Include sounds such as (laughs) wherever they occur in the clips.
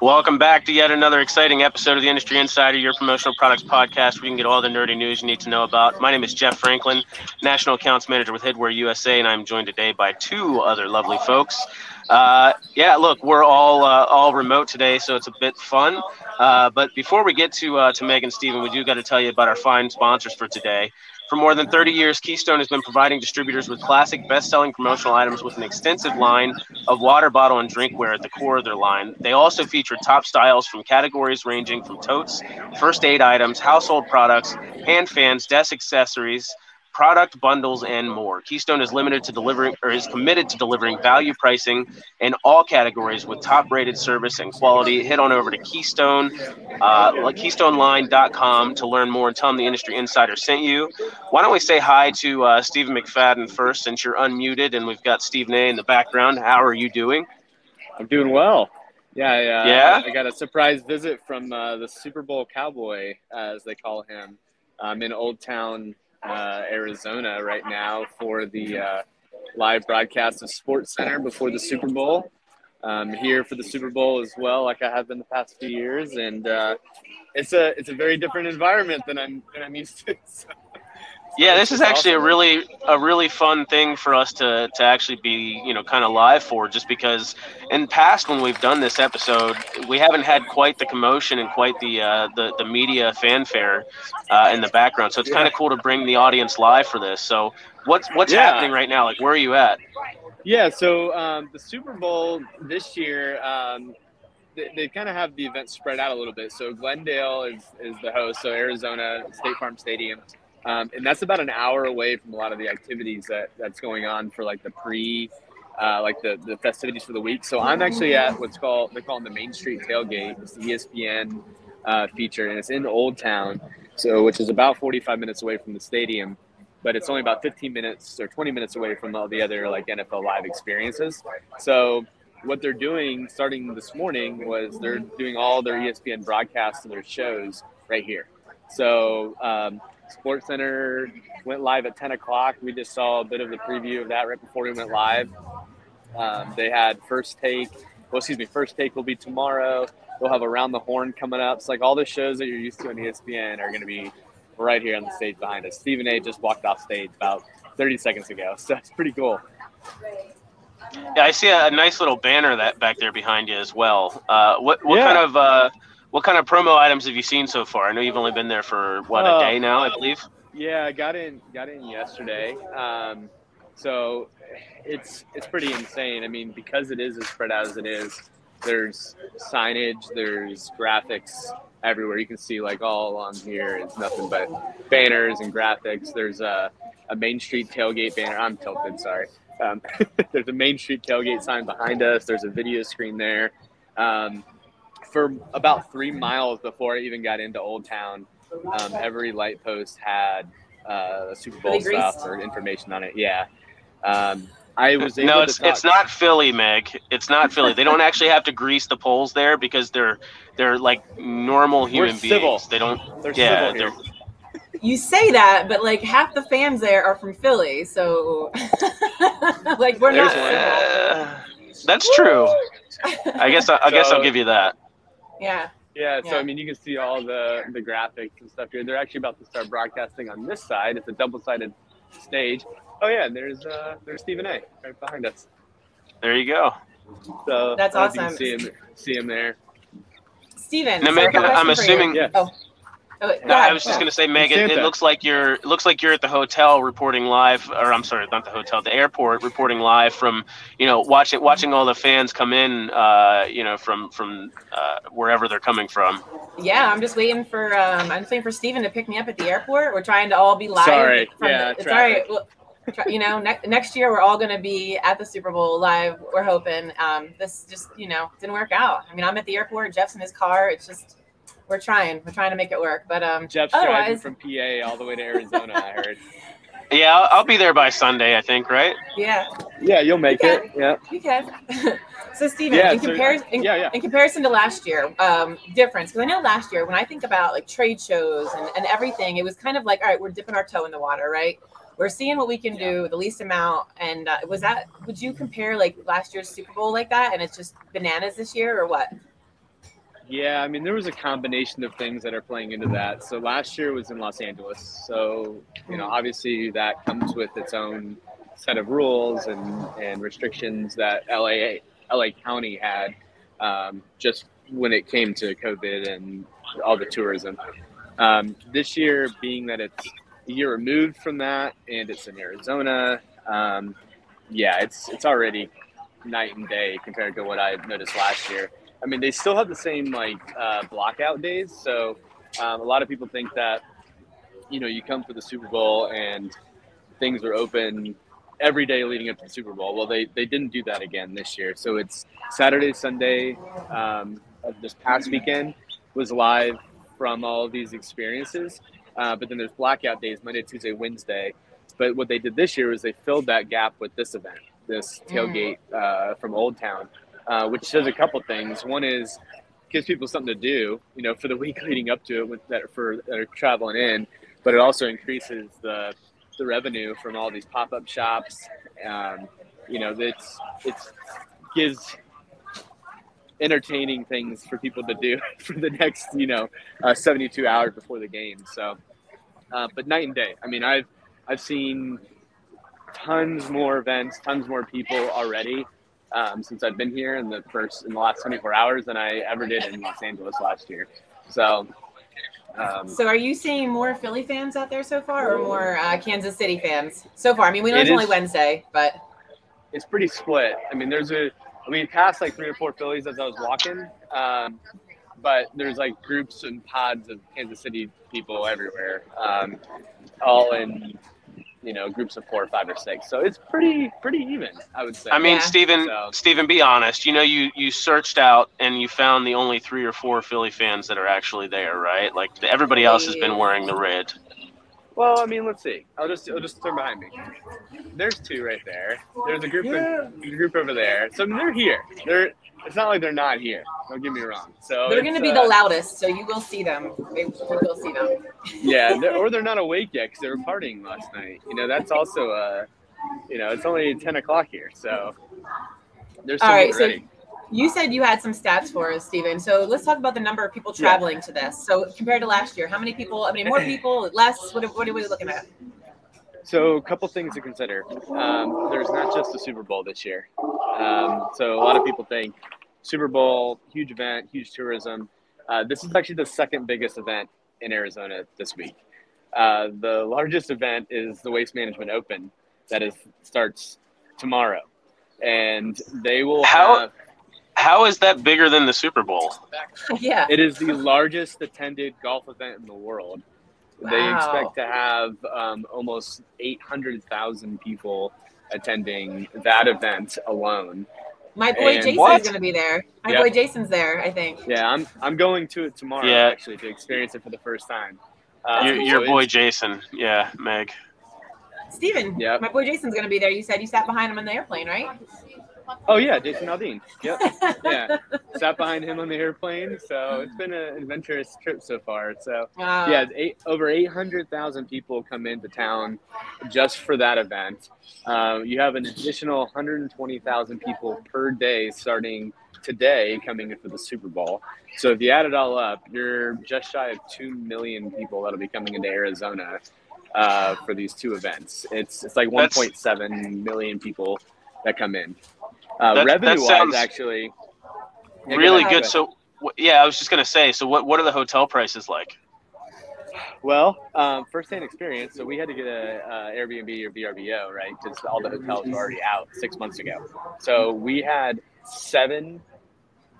Welcome back to yet another exciting episode of the Industry Insider, your promotional products podcast where you can get all the nerdy news you need to know about. My name is Jeff Franklin, National Accounts Manager with Headwear USA, and I'm joined today by two other lovely folks. Uh, yeah, look, we're all uh, all remote today, so it's a bit fun. Uh, but before we get to uh, to Meg and Steven, we do got to tell you about our fine sponsors for today. For more than 30 years, Keystone has been providing distributors with classic, best selling promotional items with an extensive line of water bottle and drinkware at the core of their line. They also feature top styles from categories ranging from totes, first aid items, household products, hand fans, desk accessories product bundles, and more. Keystone is limited to delivering or is committed to delivering value pricing in all categories with top-rated service and quality. Head on over to Keystone, uh, KeystoneLine.com to learn more and tell them the industry insider sent you. Why don't we say hi to uh, Stephen McFadden first, since you're unmuted and we've got Stephen A. in the background. How are you doing? I'm doing well. Yeah, I, uh, yeah. I got a surprise visit from uh, the Super Bowl cowboy, as they call him. I'm in Old Town, uh, Arizona right now for the uh, live broadcast of SportsCenter before the Super Bowl. Um, here for the Super Bowl as well, like I have been the past few years, and uh, it's a it's a very different environment than I'm than I'm used to. (laughs) So. Yeah, this is actually a really a really fun thing for us to to actually be you know kind of live for, just because in past when we've done this episode, we haven't had quite the commotion and quite the uh, the the media fanfare uh, in the background. So it's kind of cool to bring the audience live for this. So what's what's Yeah. happening right now? Like where are you at? Yeah, so um, the Super Bowl this year, um, they, they kind of have the event spread out a little bit. So Glendale is, is the host, so Arizona State Farm Stadium. Um, and that's about an hour away from a lot of the activities that, that's going on for like the pre, uh, like the, the festivities for the week. So I'm actually at what's called, they call calling the Main Street Tailgate. It's the ESPN uh, feature, and it's in Old Town, so which is about 45 minutes away from the stadium but it's only about 15 minutes or 20 minutes away from all the other like NFL live experiences. So what they're doing starting this morning was they're doing all their ESPN broadcasts and their shows right here. So um, SportsCenter went live at 10 o'clock. We just saw a bit of the preview of that right before we went live. Um, they had first take. Well, excuse me, first take will be tomorrow. They'll have around the horn coming up. It's like all the shows that you're used to on ESPN are going to be right here on the stage behind us. Stephen A. just walked off stage about 30 seconds ago, (laughs) so it's pretty cool. Yeah, I see a, a nice little banner that back there behind you as well. Uh, what what Yeah. kind of uh, what kind of promo items have you seen so far? I know you've only been there for what a Uh, day now, I believe. Yeah, I got in got in yesterday. Um, so it's it's pretty insane. I mean, because it is as spread out as it is, there's signage, there's graphics everywhere. You can see like all on here is nothing but banners and graphics. There's a, a Main Street tailgate banner. I'm tilted, sorry. Um, (laughs) there's a Main Street tailgate sign behind us. There's a video screen there. Um, for about three miles before I even got into Old Town, um, every light post had uh, Super Bowl stuff or information on it. Yeah. Um, I was able No, it's talk- it's not Philly, Meg. It's not Philly. They don't actually have to grease the poles there because they're they're like normal human civil. beings. They don't. They're yeah, civil here. they're- You say that, but like half the fans there are from Philly, so (laughs) like we're There's not. Uh, that's true. I guess I, I guess I'll give you that. Yeah. Yeah, so Yeah. I mean, you can see all the the graphics and stuff here. They're actually about to start broadcasting on this side. It's a double sided stage. Oh yeah, and there's uh, there's Stephen A. right behind us. There you go. So That's I don't know if You awesome. can see him, see him there. Stephen, Now, so I have Meg, a I'm question for you. assuming. Yeah. Oh. Oh, go No, I was just gonna say, Megan. It, it looks like you're looks like you're at the hotel reporting live, or I'm sorry, not the hotel, the airport reporting live from you know watching watching all the fans come in, uh, you know, from from uh, wherever they're coming from. Yeah, I'm just waiting for um, I'm just waiting for Steven to pick me up at the airport. We're trying to all be live. Sorry. from Yeah, the, it's all traffic. right. Well, try, you know, ne- next year we're all going to be at the Super Bowl live. We're hoping. Um, this just you know didn't work out. I mean, I'm at the airport. Jeff's in his car. It's just we're trying. We're trying to make it work. But um, Jeff's driving from PA all the way to Arizona. I heard. (laughs) Yeah, I'll, I'll be there by Sunday, I think, right? yeah, Yeah, you'll make Okay. it. Yeah. you can. (laughs) so Stephen, Yeah, in so- comparison, in, yeah, yeah. in comparison to last year, um, difference because I know last year when I think about like trade shows and, and everything, it was kind of like, all right, we're dipping our toe in the water, right? We're seeing what we can do, the least amount. And uh, was that? Would you compare like last year's Super Bowl like that, and it's just bananas this year, or what? Yeah, I mean, there was a combination of things that are playing into that. So last year was in Los Angeles. So, you know, obviously that comes with its own set of rules and, and restrictions that LA, LA County had um, just when it came to COVID and all the tourism. Um, this year, being that it's a year removed from that and it's in Arizona, um, yeah, it's it's already night and day compared to what I noticed last year. I mean, they still have the same like uh, blockout days. So um, a lot of people think that you know you come for the Super Bowl and things are open every day leading up to the Super Bowl. Well, they they didn't do that again this year. So it's Saturday, Sunday um, of this past weekend was live from all of these experiences. Uh, but then there's blackout days Monday, Tuesday, Wednesday. But what they did this year was they filled that gap with this event, this tailgate uh, from Old Town, uh, which does a couple things. One is gives people something to do, you know, for the (laughs) week leading up to it with that for that are traveling in, but it also increases the the revenue from all these pop up shops. Um, you know, it's it's gives entertaining things for people to do (laughs) for the next you know uh, 72 hours before the game. So, uh, but night and day. I mean, I've I've seen tons more events, tons more people already um, since I've been here in the first in the last 24 hours than I ever did in Los Angeles last year. So, um, So are you seeing more Philly fans out there so far, or more uh, Kansas City fans so far? I mean, we know It it's only Wednesday, but it's pretty split. I mean, there's a we passed like three or four Phillies as I was walking, um, but there's like groups and pods of Kansas City people everywhere, um, all in you know groups of four or five or six. So it's pretty pretty even, I would say. I mean, Yeah. Steven, So- Steven, be honest. You know, you you searched out and you found the only three or four Philly fans that are actually there, right? Like everybody else has been wearing the red. Well, I mean, let's see. I'll just I'll just turn behind me. There's two right there. There's a group of, a group over there. So I mean, they're here. They're it's not like they're not here. Don't get me wrong. So they're going to be uh, the loudest, so you will see them. You will see them. yeah, (laughs) they're, or they're not awake yet because they were partying last night. You know, that's also uh, you know, it's only ten o'clock here, so they're still All right, getting so- You said you had some stats for us, Steven. So let's talk about the number of people traveling to this. So compared to last year, how many people? I mean, more (laughs) people, less? What, are- what are we looking at? So, a couple things to consider. Um, there's not just the Super Bowl this year. Um, so, a lot of people think Super Bowl, huge event, huge tourism. Uh, this is actually the second biggest event in Arizona this week. Uh, the largest event is the Waste Management Open, that is starts tomorrow, and they will How- have. How is that bigger than the Super Bowl? (laughs) yeah. It is the largest attended golf event in the world. They expect to have um, almost 800,000 people attending that event alone. My boy And- Jason's What? going to be there. My Yeah. boy Jason's there, I think. Yeah, I'm I'm going to it tomorrow Yeah. actually to experience it for the first time. Uh, Your, so your boy Jason, yeah, Meg. Steven, Yep. my boy Jason's going to be there. You said you sat behind him on the airplane, right? Oh yeah, Jason Aldean. Yep. Yeah, sat behind him on the airplane. So it's been an adventurous trip so far. So Uh, yeah, eight, over 800,000 people come into town just for that event. Um, you have an additional 120,000 people per day starting today coming in for the Super Bowl. So if you add it all up, you're just shy of 2 million people that'll be coming into Arizona uh, for these two events. It's, it's like 1.7 million people that come in. Uh, That- that revenue sounds wise, actually. Really good. So, yeah, I was just gonna say. So, what what are the hotel prices like? Well, um, first-hand experience. So we had to get a uh, Airbnb or VRBO, right? Because all the hotels were already out six months ago. So we had seven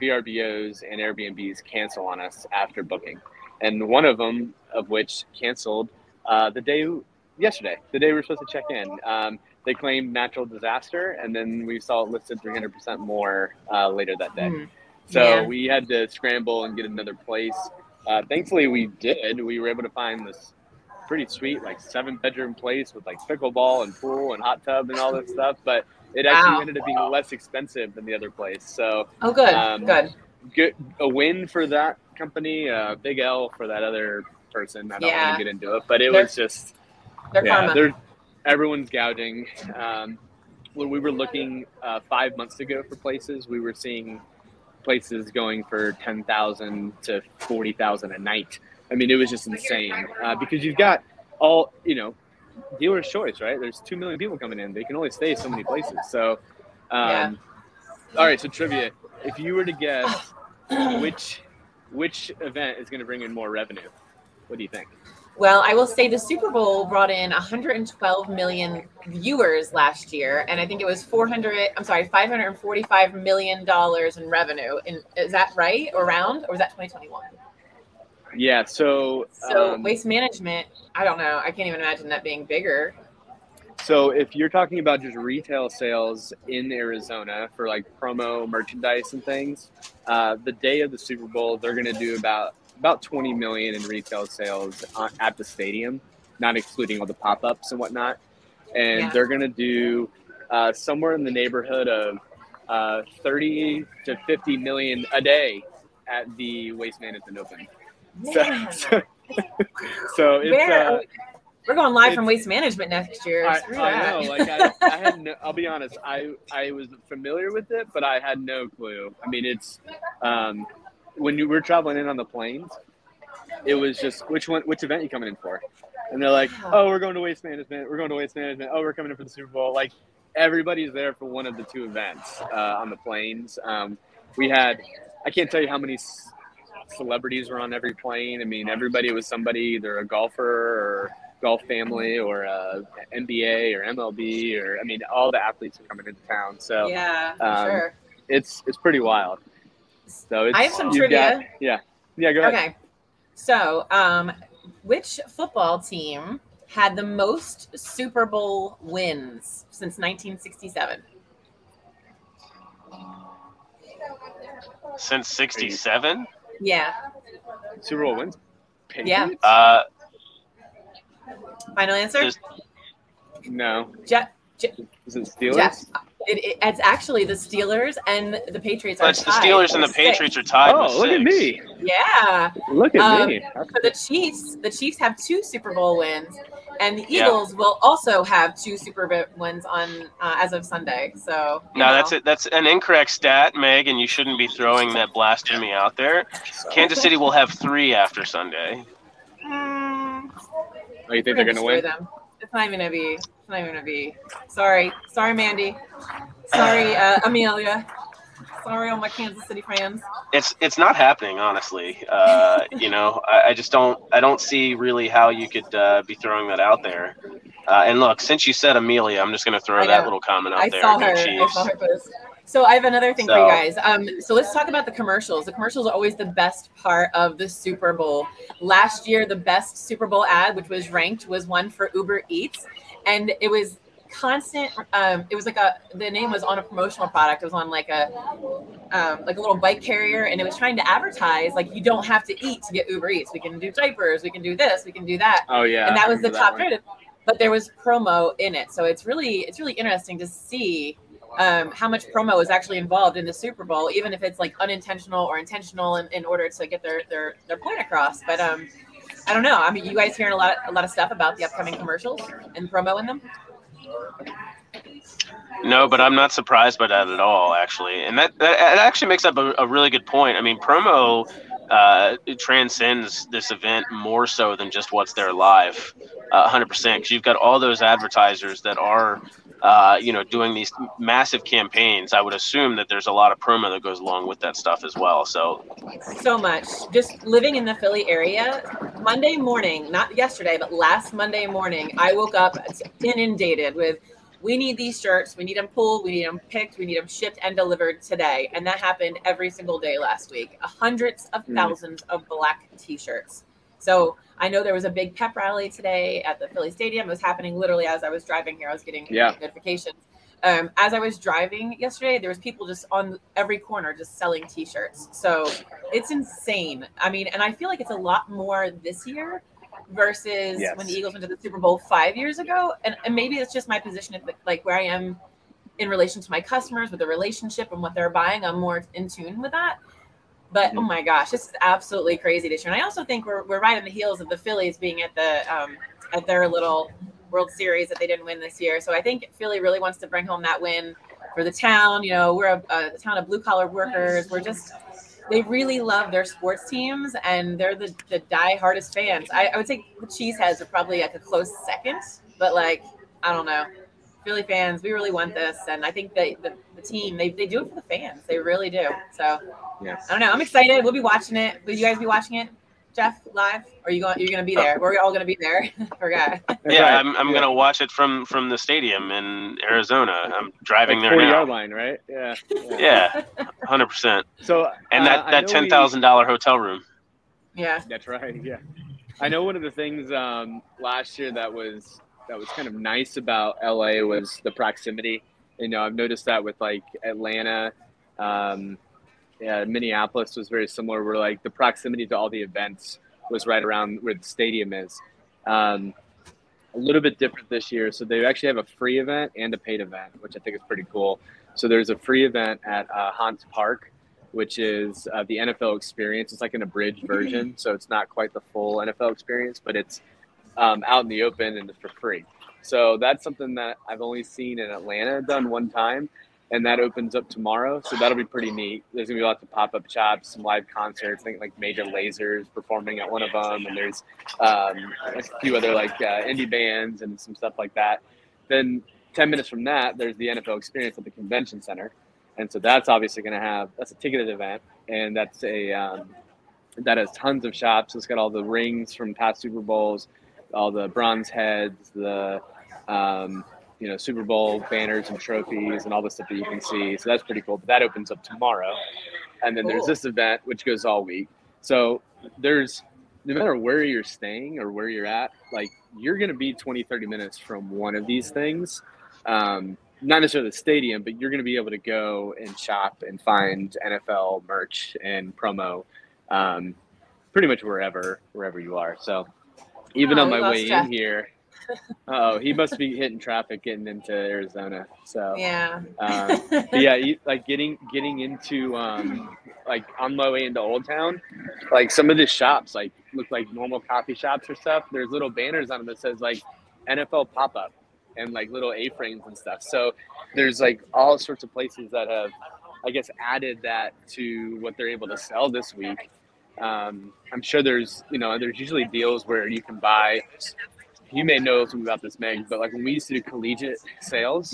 VRBOs and Airbnbs cancel on us after booking, and one of them, of which canceled uh, the day yesterday, the day we were supposed to check in. Um, they claimed natural disaster, and then we saw it listed 300% more uh, later that day. hmm. So Yeah. we had to scramble and get another place. uh, thankfully we did. We were able to find this pretty sweet like seven bedroom place with like pickleball and pool and hot tub and all that stuff. But it actually Wow. ended up being less expensive than the other place. So Oh, good, Um, good. good a win for that company. Uh, big L for that other person. I don't Yeah. want to get into it, but it They're- was just yeah, karma. they're everyone's gouging. Um, when we were looking uh, five months ago for places, we were seeing places going for ten thousand to forty thousand a night. I mean, it was just insane uh, because you've got all you know, dealer's choice, right? There's two million people coming in; they can only stay so many places. So, um, Yeah. all right. So trivia: if you were to guess (clears throat) which which event is going to bring in more revenue, what do you think? Well, I will say the Super Bowl brought in 112 million viewers last year, and I think it was 400. I'm sorry, 545 million dollars in revenue. And is that right or round, or was that 2021? Yeah. So, So um, waste management, I don't know. I can't even imagine that being bigger. So if you're talking about just retail sales in Arizona for like promo merchandise and things, uh, the day of the Super Bowl, they're going to do about about 20 million in retail sales on, at the stadium, not excluding all the pop-ups and whatnot. And Yeah. they're going to do uh, somewhere in the neighborhood of uh, 30 to 50 million a day at the Waste Management Open. So, Man, so, so (laughs) it's uh, we're going live from waste management next year. I, I know. Like I, (laughs) I had no, I'll be honest. I I was familiar with it, but I had no clue. I mean, it's um, when you were traveling in on the planes, it was just which one, which event you coming in for, and they're like, oh, we're going to waste management. We're going to waste management. Oh, we're coming in for the Super Bowl. Like everybody's there for one of the two events uh, on the planes. Um, we had. I can't tell you how many c- celebrities were on every plane. I mean, everybody was somebody, either a golfer or golf family or uh, NBA or MLB or I mean, all the athletes are coming into town. So yeah, um, sure. it's it's pretty wild. So it's, I have some trivia. got- yeah, yeah. Go ahead. Okay. So, um, which football team had the most Super Bowl wins since 1967? Since '67. Yeah. Super Bowl wins. Yeah. Uh, Final answer? Just- No. Jeff. Is it Steelers? Jeff. It, it, it's actually the Steelers and the Patriots. Are but the tied Steelers and the six. Patriots are tied. Oh, look at me! Yeah. Look at Um, me! For the Chiefs, the Chiefs have two Super Bowl wins, and the Yeah. Eagles will also have two Super Bowl wins on uh, as of Sunday. So No, know. that's it. That's an incorrect stat, Meg, and you shouldn't be throwing that blasphemy out there. Kansas City will have three after Sunday. Mm, Oh, you think they're gonna win? Them. It's not even gonna be. It's not even gonna be. Sorry, sorry, Mandy. Sorry, uh, Amelia. Sorry, all my Kansas City fans. It's it's not happening, honestly. Uh, you know, I, I just don't I don't see really how you could uh, be throwing that out there. Uh, and look, since you said Amelia, I'm just going to throw that little comment out I there. saw her. I saw her post. So I have another thing for you guys. Um, so let's talk about the commercials. The commercials are always the best part of the Super Bowl. Last year, the best Super Bowl ad, which was ranked, was one for Uber Eats, and it was constant. Um, it was like a the name was on a promotional product. It was on like a um, like a little bike carrier, and it was trying to advertise like you don't have to eat to get Uber Eats. We can do diapers. We can do this. We can do that Oh yeah. and that was the top rated but there was promo in it so it's really it's really interesting to see um, how much promo is actually involved in the super bowl even if it's like unintentional or intentional in, in order to get their, their their point across but um i don't know i mean you guys hearing a lot a lot of stuff about the upcoming commercials and promo in them No, but I'm not surprised by that at all, actually. And that that, that actually makes up a, a really good point. I mean, promo uh, transcends this event more so than just what's there live, 100%. Because you've got all those advertisers that are, uh, you know, doing these massive campaigns. I would assume that there's a lot of promo that goes along with that stuff as well. So so much just living in the philly area monday morning not yesterday but last monday morning i woke up inundated with we need these shirts we need them pulled we need them picked we need them shipped and delivered today and that happened every single day last week hundreds of Hmm. thousands of black t-shirts so i know there was a big pep rally today at the philly stadium it was happening literally as i was driving here i was getting Yeah. notifications um, as I was driving yesterday, there was people just on every corner just selling T-shirts. So it's insane. I mean, and I feel like it's a lot more this year versus Yes. when the Eagles went to the Super Bowl five years ago. And, and maybe it's just my position, at the- like where I am in relation to my customers with the relationship and what they're buying. I'm more in tune with that. But oh my gosh, this is absolutely crazy this year. And I also think we're, we're right on the heels of the Phillies being at the um, at their little World Series that they didn't win this year. So I think Philly really wants to bring home that win for the town. You know, we're a, a town of blue collar workers. We're just they really love their sports teams and they're the, the die hardest fans. I, I would say the Cheeseheads are probably like a close second, but like I don't know. Philly fans, we really want this, and I think they, the the team they, they do it for the fans. They really do. So Yes. I don't know. I'm excited. We'll be watching it. Will you guys be watching it, Jeff, live? Or are you going? You're going to be there. We're all going to be there. (laughs) Forgot. Yeah, Right. I'm, I'm Yeah. gonna watch it from from the stadium in Arizona. I'm driving Like there 40 now. yard line, right? Yeah. Yeah, hundred percent. So And uh, that I that know ten we- thousand dollar hotel room. Yeah. That's right. Yeah, I know one of the things um, last year that was that was kind of nice about LA was the proximity. You know, I've noticed that with like Atlanta, um, yeah, Minneapolis was very similar. Where like the proximity to all the events was right around where the stadium is. Um, a little bit different this year. So they actually have a free event and a paid event, which I think is pretty cool. So there's a free event at uh, Hance Park, which is uh, the NFL experience. It's like an abridged version, so it's not quite the full NFL experience, but it's um, out in the open and for free. So that's something that I've only seen in Atlanta done one time, and that opens up tomorrow. So that'll be pretty neat. There's gonna be lots of pop up shops, some live concerts. I think like Major Lazer's performing at one of them, and there's um, a few other like uh, indie bands and some stuff like that. Then 10 minutes from that, there's the NFL experience at the convention center. And so that's obviously going to have, that's a ticketed event. And that's a, um, that has tons of shops. It's got all the rings from past Super Bowls, all the bronze heads, the, um, you know, Super Bowl banners and trophies and all the stuff that you can see. So that's pretty cool. But that opens up tomorrow. And then there's this event, which goes all week. So there's, no matter where you're staying or where you're at, like you're going to be 20, 30 minutes from one of these things. Um, not necessarily the stadium, but you're going to be able to go and shop and find NFL merch and promo, um, pretty much wherever wherever you are. So even Oh, on my way in here, oh, he must be hitting traffic getting into Arizona. So (laughs) Yeah. um, yeah, like getting getting into um, like on my way into Old Town, like some of the shops like look like normal coffee shops or stuff. There's little banners on them that says like NFL pop up and like little A frames and stuff. So there's like all sorts of places that have, I guess, added that to what they're able to sell this week. Um, I'm sure there's you know there's usually deals where you can buy. You may know something about this, Meg, but like when we used to do collegiate sales,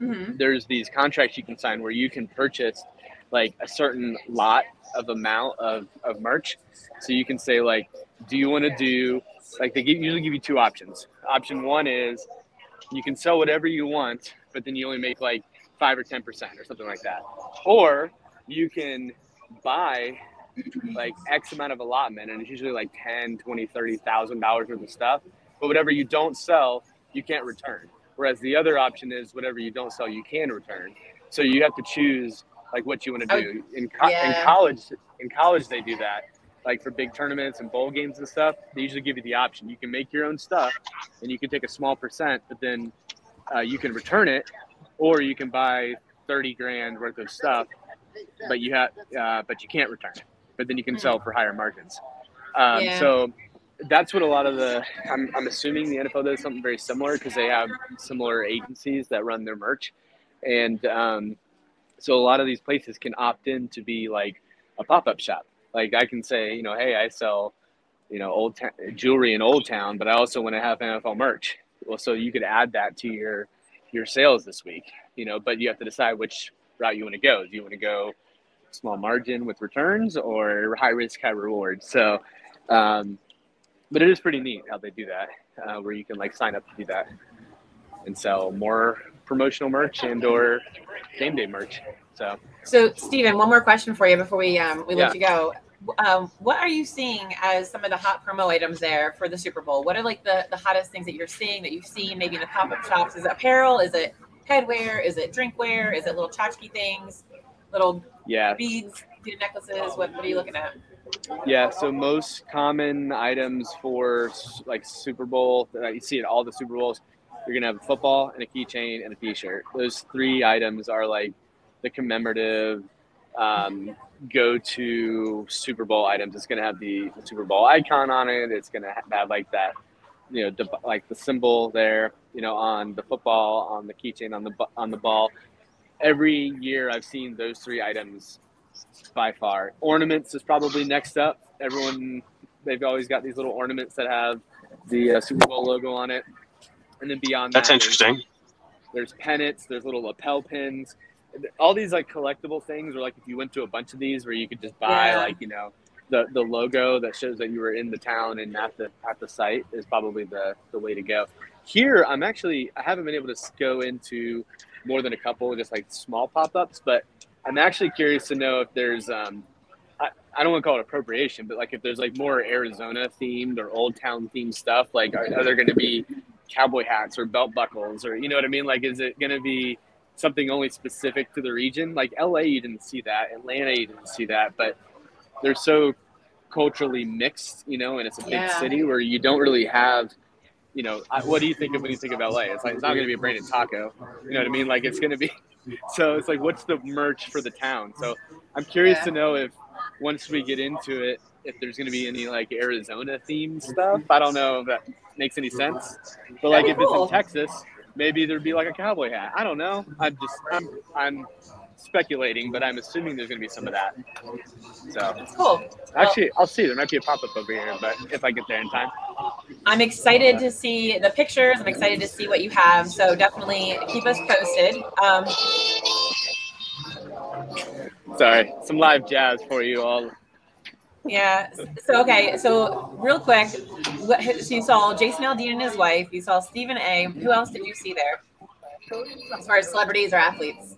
Mhm. there's these contracts you can sign where you can purchase like a certain lot of amount of, of merch. So you can say like, do you want to do like they give, usually give you two options. Option one is you can sell whatever you want, but then you only make like five or ten percent or something like that. Or you can buy like X amount of allotment and it's usually like 10, 20, 30,000 dollars worth of stuff. But whatever you don't sell, you can't return. Whereas the other option is whatever you don't sell, you can return. So you have to choose like what you want to do. In, co- in college, in college they do that. Like for big tournaments and bowl games and stuff, they usually give you the option. You can make your own stuff, and you can take a small percent, but then uh, you can return it, or you can buy thirty grand worth of stuff, but you have, uh, but you can't return it. But then you can sell for higher margins. Um, Yeah. So that's what a lot of the I'm, I'm assuming the NFL does something very similar because they have similar agencies that run their merch, and um, so a lot of these places can opt in to be like a pop up shop. Like I can say, you know, hey, I sell, you know, old town jewelry in Old Town, but I also want to have NFL merch. Well, so you could add that to your your sales this week, you know, but you have to decide which route you want to go. Do you want to go small margin with returns or high risk, high reward? So, um, but it is pretty neat how they do that, uh, where you can like sign up to do that and sell more promotional merch and or game day merch. So So, Stephen, one more question for you before we um, we let Yeah. you go. Um, what are you seeing as some of the hot promo items there for the Super Bowl? What are like the, the hottest things that you're seeing that you've seen maybe in the pop up shops? Is it apparel? Is it headwear? Is it drinkware? Is it little tchotchke things? Little Yeah, beads, necklaces? What, what are you looking at? yeah. So most common items for like Super Bowl that you see at all the Super Bowls, you're gonna have a football and a keychain and a T-shirt. Those three items are like the commemorative um, go-to Super Bowl items. It's gonna have the, Super Bowl icon on it. It's gonna have, have like that, you know, the, like the symbol there, you know, on the football, on the keychain, on the on the ball. Every year, I've seen those three items by far. Ornaments is probably next up. Everyone, they've always got these little ornaments that have the uh, Super Bowl logo on it. And then beyond That's that, there's- interesting. there's pennants, there's little lapel pins, all these like collectible things, or like if you went to a bunch of these where you could just buy Yeah. like you know the the logo that shows that you were in the town and at the at the site is probably the the way to go. Here, I'm actually I haven't been able to go into more than a couple, just like small pop ups, but I'm actually curious to know if there's um. I, I don't want to call it appropriation, but like if there's like more Arizona themed or Old Town themed stuff, like are, are there going to be cowboy hats or belt buckles or you know what I mean? Like, is it going to be something only specific to the region? Like LA, you didn't see that. Atlanta, you didn't see that. But they're so culturally mixed, you know, and it's a big Yeah. city where you don't really have. You know, I, what do you think of when you think of LA? It's like it's not going to be a branded taco. You know what I mean? Like it's going to be. (laughs) So it's like, what's the merch for the town? So I'm curious Yeah. to know if once we get into it, if there's going to be any like Arizona themed stuff. I don't know if that makes any sense. But like if cool. it's in Texas, maybe there'd be like a cowboy hat. I don't know. I'm just I'm I'm speculating, but I'm assuming there's going to be some of that. So It's cool. actually, I'll see. There might be a pop up over here, but if I get there in time. I'm excited to see the pictures. I'm excited to see what you have. So definitely keep us posted. Um, Sorry, some live jazz for you all. yeah. So okay. So real quick, what, so you saw Jason Aldean and his wife. You saw Stephen A. Who else did you see there? As far as celebrities or athletes.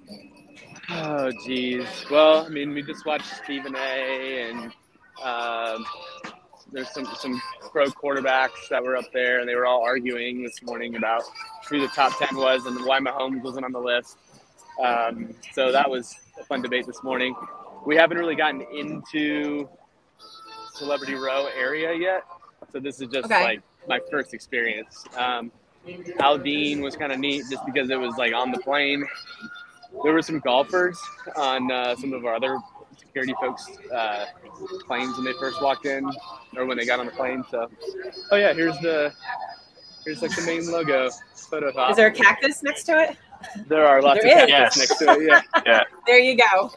Oh, geez. Well, I mean, we just watched Stephen A. and um, there's some some pro quarterbacks that were up there, and they were all arguing this morning about who the top ten was and why Mahomes wasn't on the list. Um, so that was a fun debate this morning. We haven't really gotten into Celebrity Row area yet, so this is just Okay. like my first experience. Um, Aldean was kind of neat just because it was like on the plane there were some golfers on uh, some of our other security folks' uh, planes when they first walked in or when they got on the plane. So, oh yeah, here's the here's like the main logo photo op. Is there a cactus next to it? There are lots There of is. cactus Yes. next to it. Yeah, There you go.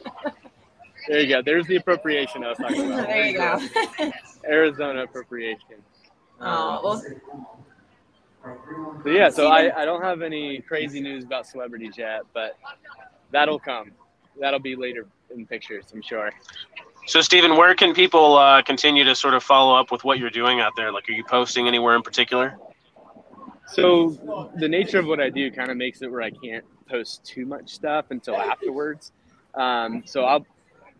there you go. There's the appropriation I was talking about. there you go. Arizona appropriation. Oh, well, So yeah, so I, I don't have any crazy news about celebrities yet, but that'll come. That'll be later in pictures, I'm sure. So, Stephen, where can people uh, continue to sort of follow up with what you're doing out there? Like, are you posting anywhere in particular? So the nature of what I do kind of makes it where I can't post too much stuff until afterwards. Um, so I'll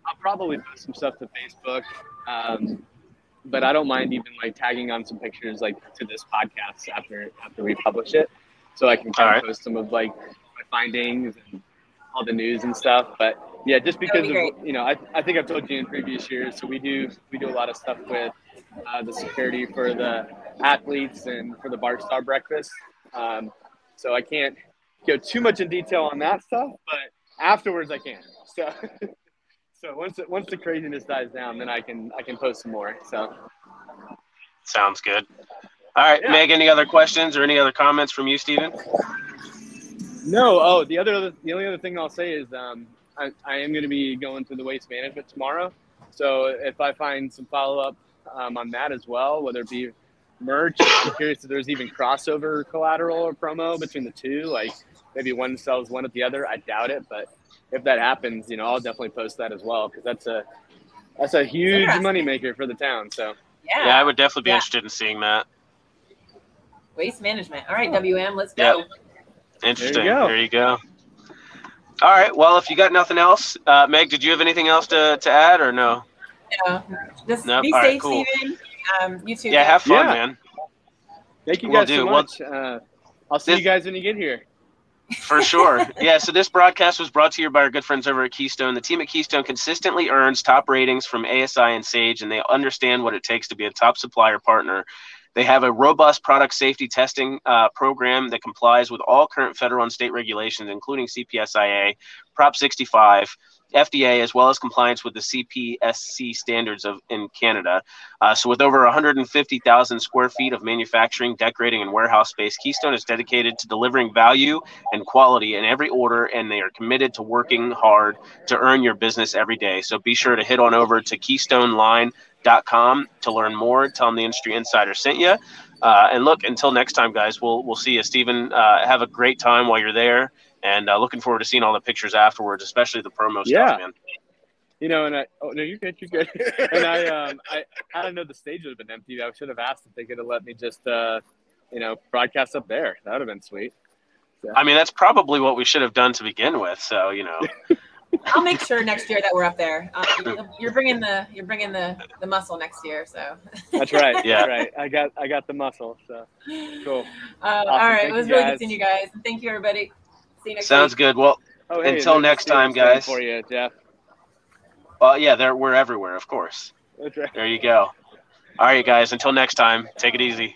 I'll probably post some stuff to Facebook, um, but I don't mind even like tagging on some pictures like to this podcast after after we publish it, so I can kind All of right. post some of like my findings and all the news and stuff. But yeah, just because be of great. you know I, I think I've told you in previous years, so we do we do a lot of stuff with uh, the security for the athletes and for the Bart Starr breakfast. Um, so I can't go too much in detail on that stuff, but afterwards I can. So, (laughs) so once it, once the craziness dies down, then I can I can post some more. So Sounds good. All right, Yeah. Meg, any other questions or any other comments from you, Stephen? no, oh the other the only other thing I'll say is um, I, I am going to be going through the waste management tomorrow. So if I find some follow up um, on that as well, whether it be merch, I'm curious if there's even crossover collateral or promo between the two. Like maybe one sells one at the other. I doubt it, but if that happens, you know, I'll definitely post that as well because that's a that's a huge Interesting. moneymaker for the town. So yeah. Yeah, I would definitely be Yeah. interested in seeing that. Waste management. All right, WM, let's go. Interesting. go. There you go. All right. Well, if you got nothing else, uh, Meg, did you have anything else to, to add or no? No, just Nope. be All right, safe, cool. Steven. Um, you too. Yeah, Jeff. have fun, Yeah. man. thank you Will guys so do. Well- much. Uh, I'll see This- you guys when you get here. For sure. Yeah. So this broadcast was brought to you by our good friends over at Keystone. The team at Keystone consistently earns top ratings from ASI and Sage, and they understand what it takes to be a top supplier partner. They have a robust product safety testing uh, program that complies with all current federal and state regulations, including CPSIA, Prop 65, FDA, as well as compliance with the CPSC standards of in Canada. Uh, so, with over 150,000 square feet of manufacturing, decorating, and warehouse space, Keystone is dedicated to delivering value and quality in every order, and they are committed to working hard to earn your business every day. So, be sure to head on over to KeystoneLine.com to learn more. Tell them the Industry Insider sent you. Uh, and look, until next time, guys, we'll we'll see you. Stephen, uh, have a great time while you're there and uh, looking forward to seeing all the pictures afterwards, especially the promo yeah. stuff, man. You know, and I oh no, you're good, you're good. (laughs) and I um I I don't know the stage would have been empty. I should have asked if they could have let me just uh you know broadcast up there. That would have been sweet. So. I mean, that's probably what we should have done to begin with. So you know. (laughs) I'll make sure next year that we're up there. Uh, you're bringing the you're bringing the the muscle next year, so. That's right. yeah. That's (laughs) right. I got I got the muscle. So cool. Uh, awesome. All right. Thank it was really good seeing you guys. Thank you, everybody. See you next Sounds week. good. Well, oh, hey, until next time, guys. For you, Jeff. Well, yeah, they're, we're everywhere, of course. That's right. There you go. All right, guys. Until next time, take it easy.